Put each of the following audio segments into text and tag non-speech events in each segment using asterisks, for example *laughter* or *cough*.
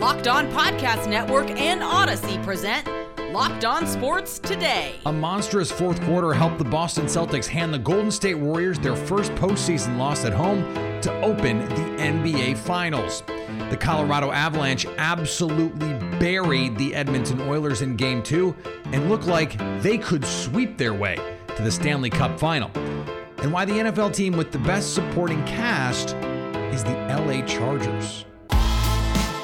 Locked On Podcast Network and Odyssey present Locked On Sports Today. A monstrous fourth quarter helped the Boston Celtics hand the Golden State Warriors their first postseason loss at home to open the NBA Finals. The Colorado Avalanche absolutely buried the Edmonton Oilers in game two and looked like they could sweep their way to the Stanley Cup final. And why the NFL team with the best supporting cast is the LA Chargers.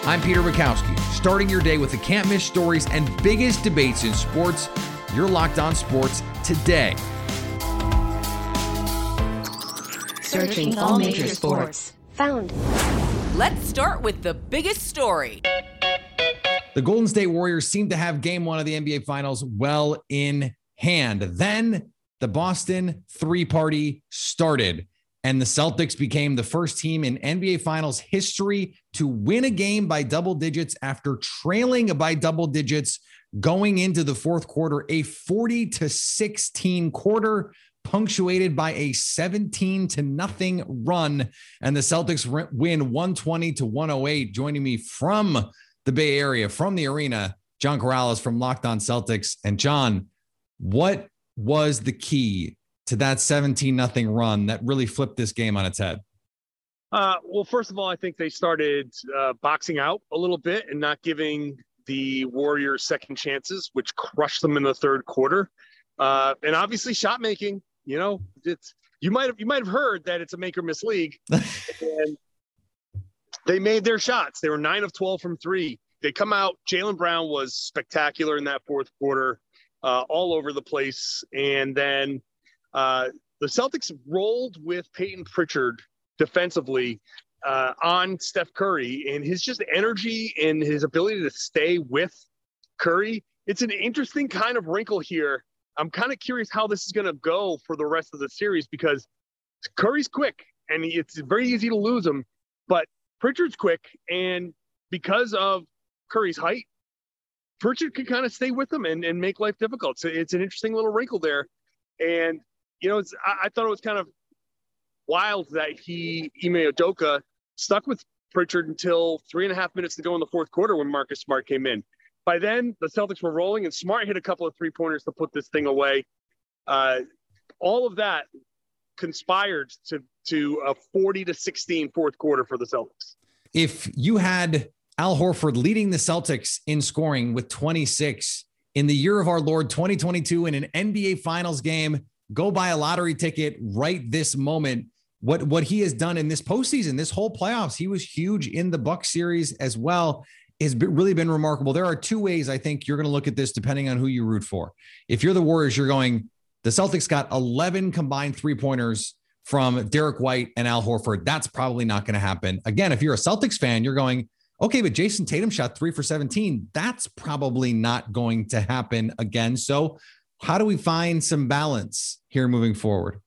I'm Peter Bukowski, starting your day with the can't miss stories and biggest debates in sports. You're locked on sports today. Searching all major sports. Found. Let's start with the biggest story. The Golden State Warriors seem to have game one of the NBA Finals well in hand. Then the Boston three party started and the Celtics became the first team in NBA Finals history to win a game by double digits after trailing by double digits going into the fourth quarter, a 40 to 16 quarter punctuated by a 17 to nothing run. And the Celtics win 120 to 108 joining me from the Bay Area from the arena John Karalis from Locked On Celtics. And John what was the key to that 17 nothing run that really flipped this game on its head? Uh, well, first of all, I think they started uh, boxing out a little bit and not giving the Warriors second chances, which crushed them in the third quarter. Uh, and obviously, shot making. You know, it's you might have you might have heard that it's a make or miss league, *laughs* and they made their shots. They were nine of twelve from three. They come out. Jaylen Brown was spectacular in that fourth quarter, uh, all over the place, and then uh, the Celtics rolled with Payton Pritchard defensively uh, on Steph Curry and his just energy and his ability to stay with Curry. It's an interesting kind of wrinkle here. I'm kind of curious how this is going to go for the rest of the series because Curry's quick and it's very easy to lose him, but Pritchard's quick. And because of Curry's height, Pritchard can kind of stay with him and, and make life difficult. So it's an interesting little wrinkle there. And you know, I, I, thought it was kind of wild that he, Ime Udoka, stuck with Pritchard until three and a half minutes to go in the fourth quarter when Marcus Smart came in. By then, the Celtics were rolling, and Smart hit a couple of three pointers to put this thing away. Uh, all of that conspired to to a 40 to 16 fourth quarter for the Celtics. If you had Al Horford leading the Celtics in scoring with 26 in the year of our Lord 2022 in an NBA Finals game, go buy a lottery ticket right this moment. What what he has done in this postseason, this whole playoffs, he was huge in the Buck series as well. Has really been remarkable. There are two ways I think you're going to look at this, depending on who you root for. If you're the Warriors, you're going. The Celtics got 11 combined three pointers from Derrick White and Al Horford. That's probably not going to happen. Again, if you're a Celtics fan, you're going, okay, but Jayson Tatum shot three for 17. That's probably not going to happen again. So how do we find some balance here moving forward?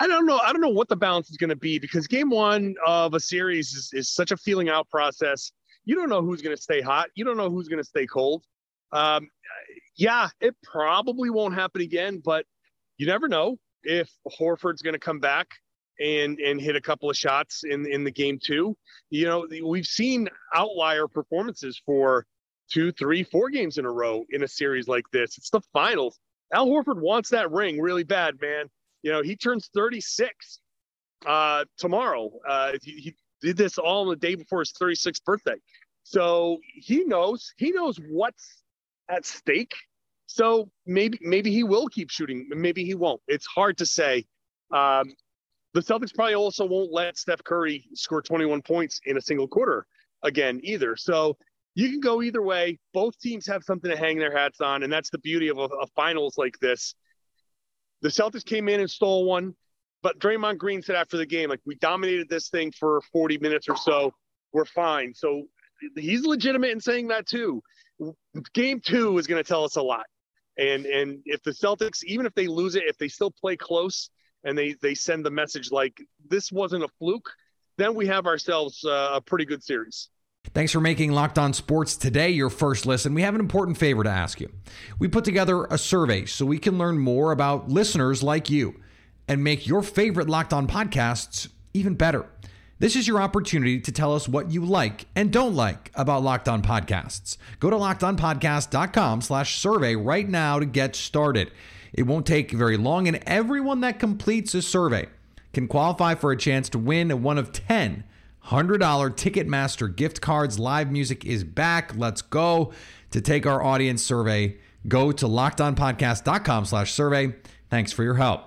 I don't know. I don't know what the balance is going to be because game one of a series is, is such a feeling out process. You don't know who's going to stay hot. You don't know who's going to stay cold. Um, yeah, it probably won't happen again, but you never know if Horford's going to come back and and hit a couple of shots in in the game two. You know, we've seen outlier performances for two, three, four games in a row in a series like this. It's the finals. Al Horford wants that ring really bad, man. You know, he turns 36 uh, tomorrow. Uh, he, he did this all the day before his 36th birthday. So he knows, he knows what's at stake. So maybe, maybe he will keep shooting. Maybe he won't. It's hard to say. Um, the Celtics probably also won't let Steph Curry score 21 points in a single quarter again either. So you can go either way. Both teams have something to hang their hats on, and that's the beauty of a, a finals like this. The Celtics came in and stole one, but Draymond Green said after the game, like we dominated this thing for 40 minutes or so, we're fine. So he's legitimate in saying that too. Game two is going to tell us a lot. And and if the Celtics, even if they lose it, if they still play close and they they send the message like this wasn't a fluke, then we have ourselves uh, a pretty good series. Thanks for making Locked On Sports today your first listen. We have an important favor to ask you. We put together a survey so we can learn more about listeners like you and make your favorite Locked On podcasts even better. This is your opportunity to tell us what you like and don't like about Locked On Podcasts. Go to lockedonpodcast.com slash survey right now to get started. It won't take very long, and everyone that completes a survey can qualify for a chance to win one of 10 $100 Ticketmaster gift cards. Live music is back. Let's go. To take our audience survey, go to lockedonpodcast.com slash survey. Thanks for your help.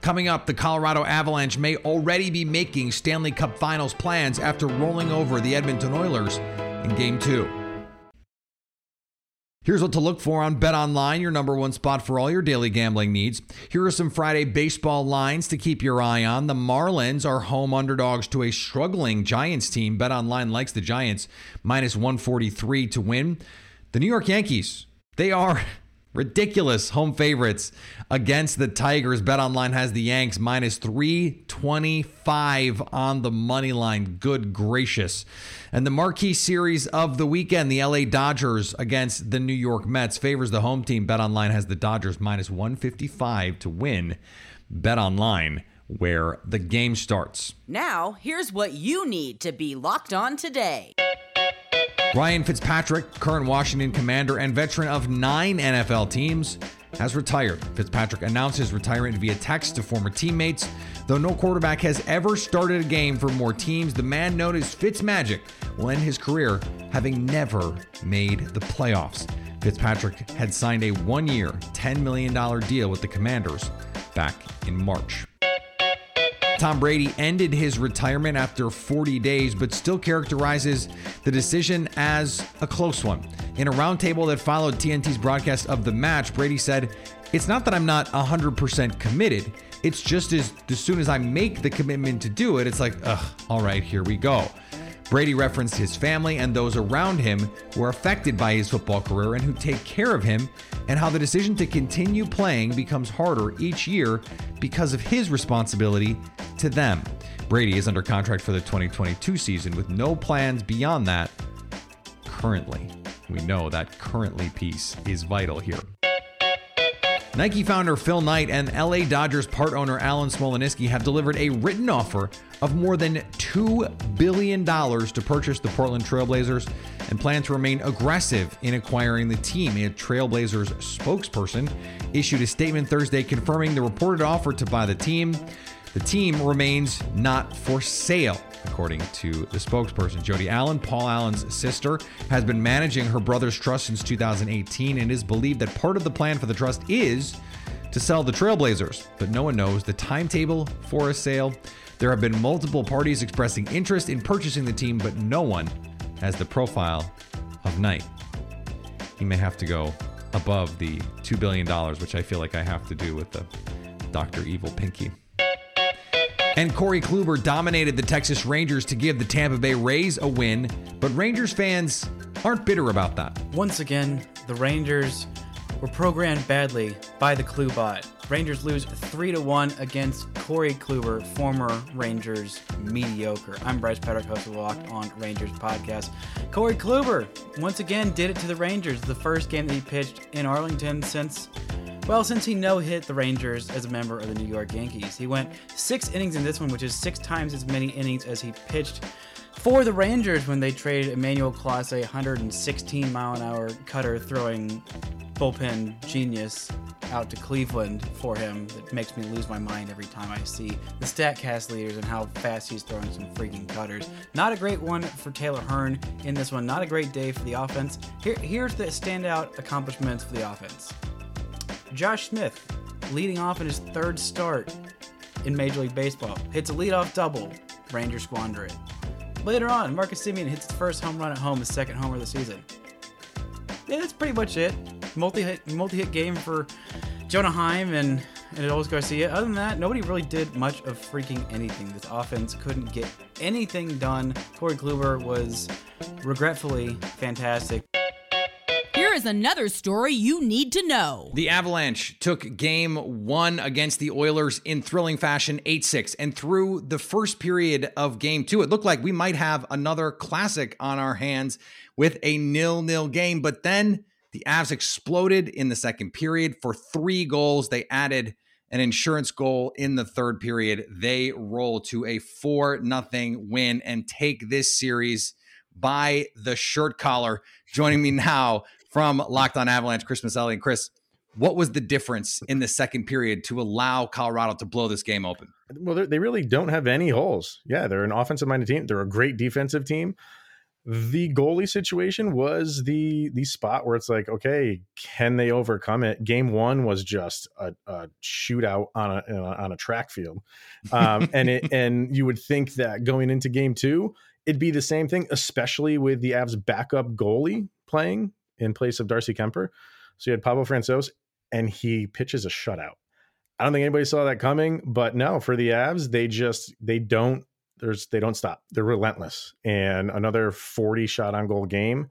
Coming up, the Colorado Avalanche may already be making Stanley Cup Finals plans after rolling over the Edmonton Oilers in Game 2. Here's what to look for on Bet Online, your number one spot for all your daily gambling needs. Here are some Friday baseball lines to keep your eye on. The Marlins are home underdogs to a struggling Giants team. Bet Online likes the Giants, minus 143 to win. The New York Yankees, they are *laughs* ridiculous home favorites against the Tigers. Bet Online has the Yanks minus 325 on the money line. Good gracious. And the marquee series of the weekend, the LA Dodgers against the New York Mets, favors the home team. Bet Online has the Dodgers minus 155 to win. Bet Online where the game starts. Now, here's what you need to be locked on today. Ryan Fitzpatrick, current Washington commander and veteran of nine NFL teams, has retired. Fitzpatrick announced his retirement via text to former teammates. Though no quarterback has ever started a game for more teams, the man known as Fitzmagic will end his career having never made the playoffs. Fitzpatrick had signed a one year, $10 million deal with the Commanders back in March. Tom Brady ended his retirement after 40 days, but still characterizes the decision as a close one. In a roundtable that followed TNT's broadcast of the match, Brady said, It's not that I'm not 100% committed. It's just as, as soon as I make the commitment to do it, it's like, ugh, all right, here we go. Brady referenced his family and those around him who are affected by his football career and who take care of him, and how the decision to continue playing becomes harder each year because of his responsibility to them. Brady is under contract for the 2022 season with no plans beyond that currently. We know that currently piece is vital here. Nike founder Phil Knight and LA Dodgers part owner Alan Smolinisky have delivered a written offer of more than $2 billion to purchase the Portland Trailblazers and plan to remain aggressive in acquiring the team. A Trailblazers spokesperson issued a statement Thursday confirming the reported offer to buy the team. The team remains not for sale, according to the spokesperson. Jody Allen, Paul Allen's sister, has been managing her brother's trust since 2018 and is believed that part of the plan for the trust is to sell the Trailblazers, but no one knows the timetable for a sale. There have been multiple parties expressing interest in purchasing the team, but no one has the profile of Knight. He may have to go above the $2 billion, which I feel like I have to do with the Dr. Evil Pinky. And Corey Kluber dominated the Texas Rangers to give the Tampa Bay Rays a win, but Rangers fans aren't bitter about that. Once again, the Rangers were programmed badly by the Klubot. Rangers lose 3 to 1 against Corey Kluber, former Rangers mediocre. I'm Bryce Pettick, host of Locked on Rangers podcast. Corey Kluber once again did it to the Rangers, the first game that he pitched in Arlington since well, since he no hit the Rangers as a member of the New York Yankees, he went six innings in this one, which is six times as many innings as he pitched for the Rangers when they traded Emmanuel Clase, 116 mile an hour cutter throwing bullpen genius out to Cleveland for him that makes me lose my mind every time I see the StatCast leaders and how fast he's throwing some freaking cutters. Not a great one for Taylor Hearn in this one. Not a great day for the offense. Here, here's the standout accomplishments for the offense. Josh Smith, leading off in his third start in Major League Baseball, hits a leadoff double. Rangers squander it. Later on, Marcus Semien hits his first home run at home, his second homer of the season. Yeah, that's pretty much it. Multi-hit, multi-hit game for Jonah Heim and and Adolis Garcia. Other than that, nobody really did much of freaking anything. This offense couldn't get anything done. Corey Kluber was regretfully fantastic. Is another story you need to know. The Avalanche took game one against the Oilers in thrilling fashion, 8 6. And through the first period of game two, it looked like we might have another classic on our hands with a nil nil game. But then the Avs exploded in the second period for three goals. They added an insurance goal in the third period. They roll to a 4 nothing win and take this series by the shirt collar. Joining me now from Locked on Avalanche, Chris Maselli. And Chris, what was the difference in the second period to allow Colorado to blow this game open? Well, they really don't have any holes. Yeah, they're an offensive minded team. They're a great defensive team. The goalie situation was the the spot where it's like, okay, can they overcome it? Game one was just a, a shootout on a, on a track field, um, *laughs* and it and you would think that going into game two, it'd be the same thing, especially with the Avs backup goalie playing in place of Darcy Kuemper. So you had Pavel Francouz, and he pitches a shutout. I don't think anybody saw that coming, but no, for the Avs, they just they don't there's they don't stop. They're relentless. And another 40 shot on goal game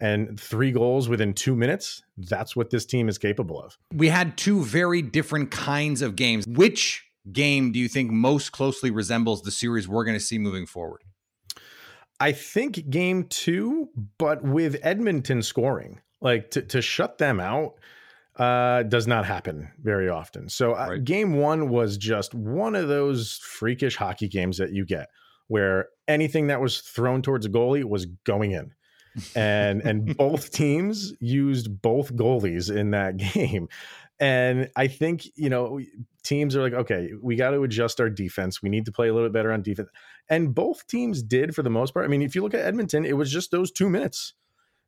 and three goals within 2 minutes, that's what this team is capable of. We had two very different kinds of games. Which game do you think most closely resembles the series we're going to see moving forward? I think game 2, but with Edmonton scoring. Like to to shut them out uh, does not happen very often. So uh, right. game one was just one of those freakish hockey games that you get where anything that was thrown towards a goalie was going in. and and *laughs* both teams used both goalies in that *laughs* game and i think you know teams are like okay we got to adjust our defense. We need to play a little bit better on defense and both teams did for the most part. I mean if you look at edmonton it was just those two minutes.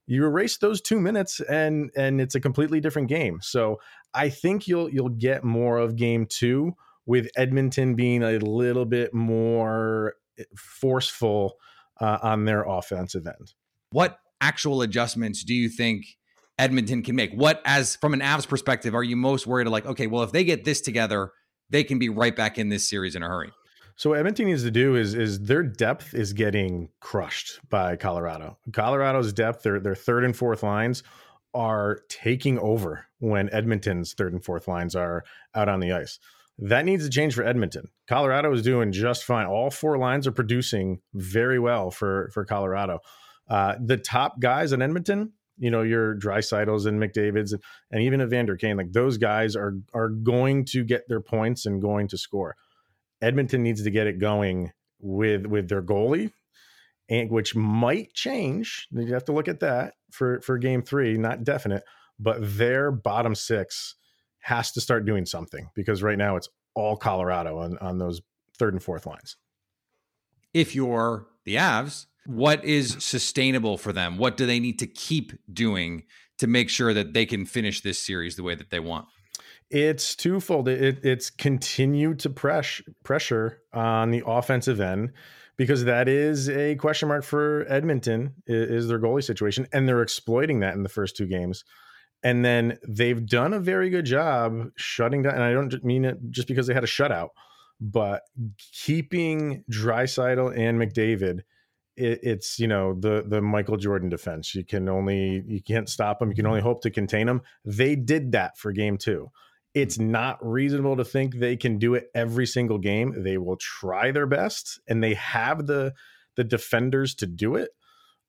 You erase those two minutes and and it's a completely different game. So i think you'll you'll get more of game two with edmonton being a little bit more eh, forceful uh, on their offensive end. What actual adjustments do you think edmonton can make what as from an avs perspective are you most worried about? like okay well if they get this together they can be right back in this series in a hurry so what Edmonton needs to do is is their depth is getting crushed by Colorado. Colorado's depth, their their third and fourth lines are taking over when Edmonton's third and fourth lines are out on the ice. That needs to change for Edmonton. Colorado is doing just fine. All four lines are producing very well for for Colorado. Uh, the top guys in Edmonton, you know, your Draisaitl's and McDavid's and, and even Evander Kane, like those guys are are going to get their points and going to score. Edmonton needs to get it going with with their goalie, and which might change. You have to look at that for for game three, not definite, but their bottom six has to start doing something because right now it's all Colorado on on those third and fourth lines. If you're the Avs, what is sustainable for them? What do they need to keep doing to make sure that they can finish this series the way that they want? It's twofold. It, it's continue to press pressure on the offensive end because that is a question mark for Edmonton is, their goalie situation, and they're exploiting that in the first two games. And then they've done a very good job shutting down. And I don't mean it just because they had a shutout, but keeping Draisaitl and McDavid it, it's you know the the Michael Jordan defense. You can only you can't stop them. You can mm-hmm. only hope to contain them. They did that for game two. It's mm-hmm. not reasonable to think they can do it every single game. They will try their best and they have the the defenders to do it.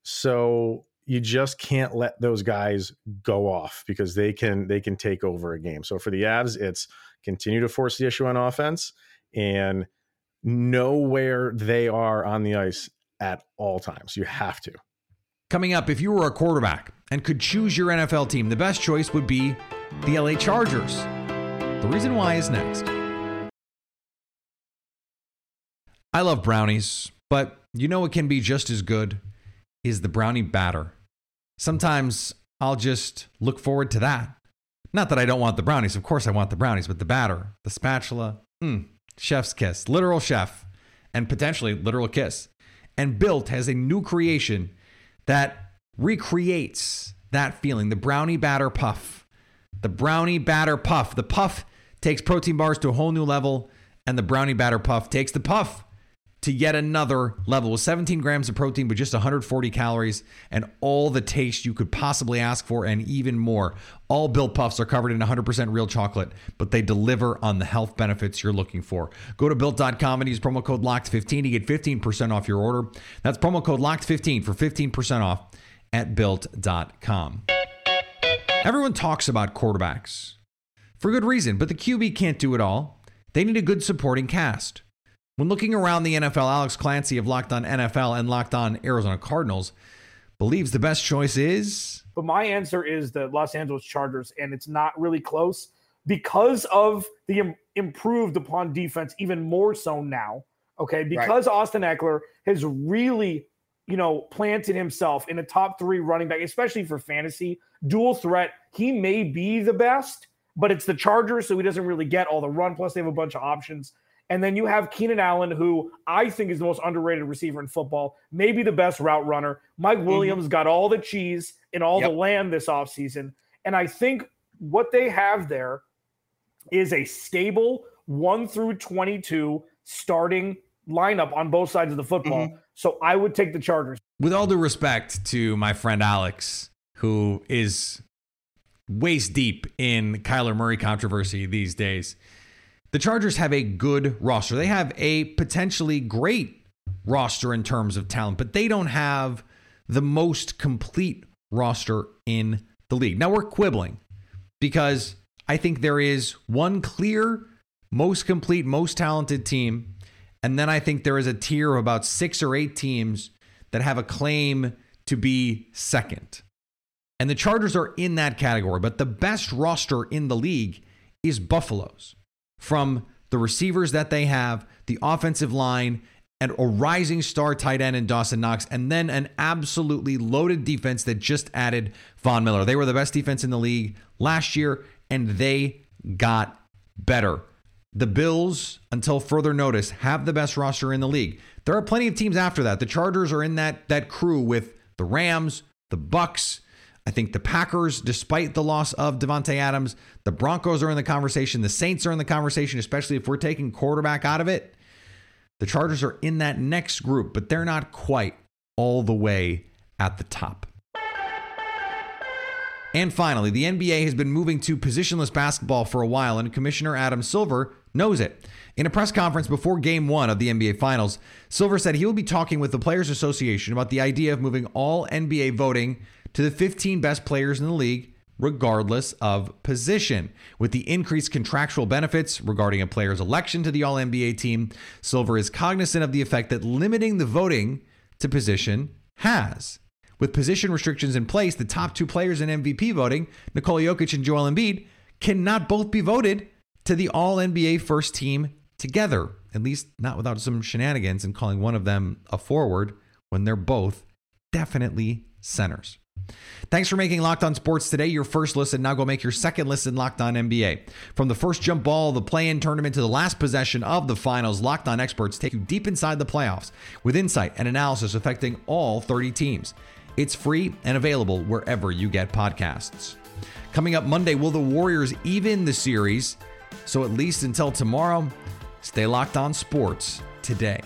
So you just can't let those guys go off because they can they can take over a game. So for the Avs, it's continue to force the issue on offense and know where they are on the ice at all times. You have to. Coming up, if you were a quarterback and could choose your NFL team, the best choice would be the LA Chargers. The reason why is next. I love brownies, but you know what can be just as good is the brownie batter. Sometimes I'll just look forward to that. Not that I don't want the brownies, of course I want the brownies, but the batter, the spatula, mm, chef's kiss, literal chef, and potentially literal kiss. And Built has a new creation that recreates that feeling the brownie batter puff. The brownie batter puff. The puff takes protein bars to a whole new level, and the brownie batter puff takes the puff to yet another level with 17 grams of protein but just 140 calories and all the taste you could possibly ask for and even more. All built puffs are covered in 100% real chocolate, but they deliver on the health benefits you're looking for. Go to built.com and use promo code LOCKED15 to get 15% off your order. That's promo code LOCKED15 for 15% off at built.com. Everyone talks about quarterbacks for good reason, but the QB can't do it all. They need a good supporting cast. When looking around the NFL, Alex Clancy of Locked On NFL and Locked On Arizona Cardinals believes the best choice is. But my answer is the Los Angeles Chargers, and it's not really close because of the Im- improved upon defense, even more so now. Okay, because Austin Ekeler has really, you know, planted himself in a top three running back, especially for fantasy dual threat. He may be the best, but it's the Chargers, so he doesn't really get all the run. Plus, they have a bunch of options. And then you have Keenan Allen, who I think is the most underrated receiver in football, maybe the best route runner. Mike mm-hmm. Williams got all the cheese and all Yep. the land this offseason. And I think what they have there is a stable 1 through 22 starting lineup on both sides of the football. Mm-hmm. So I would take the Chargers. With all due respect to my friend Alex, who is waist deep in Kyler Murray controversy these days, the Chargers have a good roster. They have a potentially great roster in terms of talent, but they don't have the most complete roster in the league. Now we're quibbling because I think there is one clear, most complete, most talented team. And then I think there is a tier of about six or eight teams that have a claim to be second. And the Chargers are in that category, but the best roster in the league is Buffalo's. From the receivers that they have, the offensive line, and a rising star tight end in Dawson Knox, and then an absolutely loaded defense that just added Von Miller. They were the best defense in the league last year, and they got better. The Bills, until further notice, have the best roster in the league. There are plenty of teams after that. The Chargers are in that that crew with the Rams, the Bucks. I think the Packers, despite the loss of Davante Adams, the Broncos are in the conversation. The Saints are in the conversation, especially if we're taking quarterback out of it. The Chargers are in that next group, but they're not quite all the way at the top. And finally, the NBA has been moving to positionless basketball for a while, and Commissioner Adam Silver knows it. In a press conference before game one of the NBA Finals, Silver said he will be talking with the Players Association about the idea of moving all NBA voting to the 15 best players in the league, regardless of position. With the increased contractual benefits regarding a player's election to the All NBA team, Silver is cognizant of the effect that limiting the voting to position has. With position restrictions in place, the top two players in MVP voting, Nikola Jokic and Joel Embiid, cannot both be voted to the All NBA first team together, at least not without some shenanigans and calling one of them a forward when they're both definitely centers. Thanks for making Locked On Sports today your first listen. Now go make your second listen Locked On NBA. From the first jump ball the play in tournament to the last possession of the finals, Locked On experts take you deep inside the playoffs with insight and analysis affecting all 30 teams. It's free and available wherever you get podcasts. Coming up Monday, will the Warriors even the series? So at least until tomorrow, stay locked on sports today.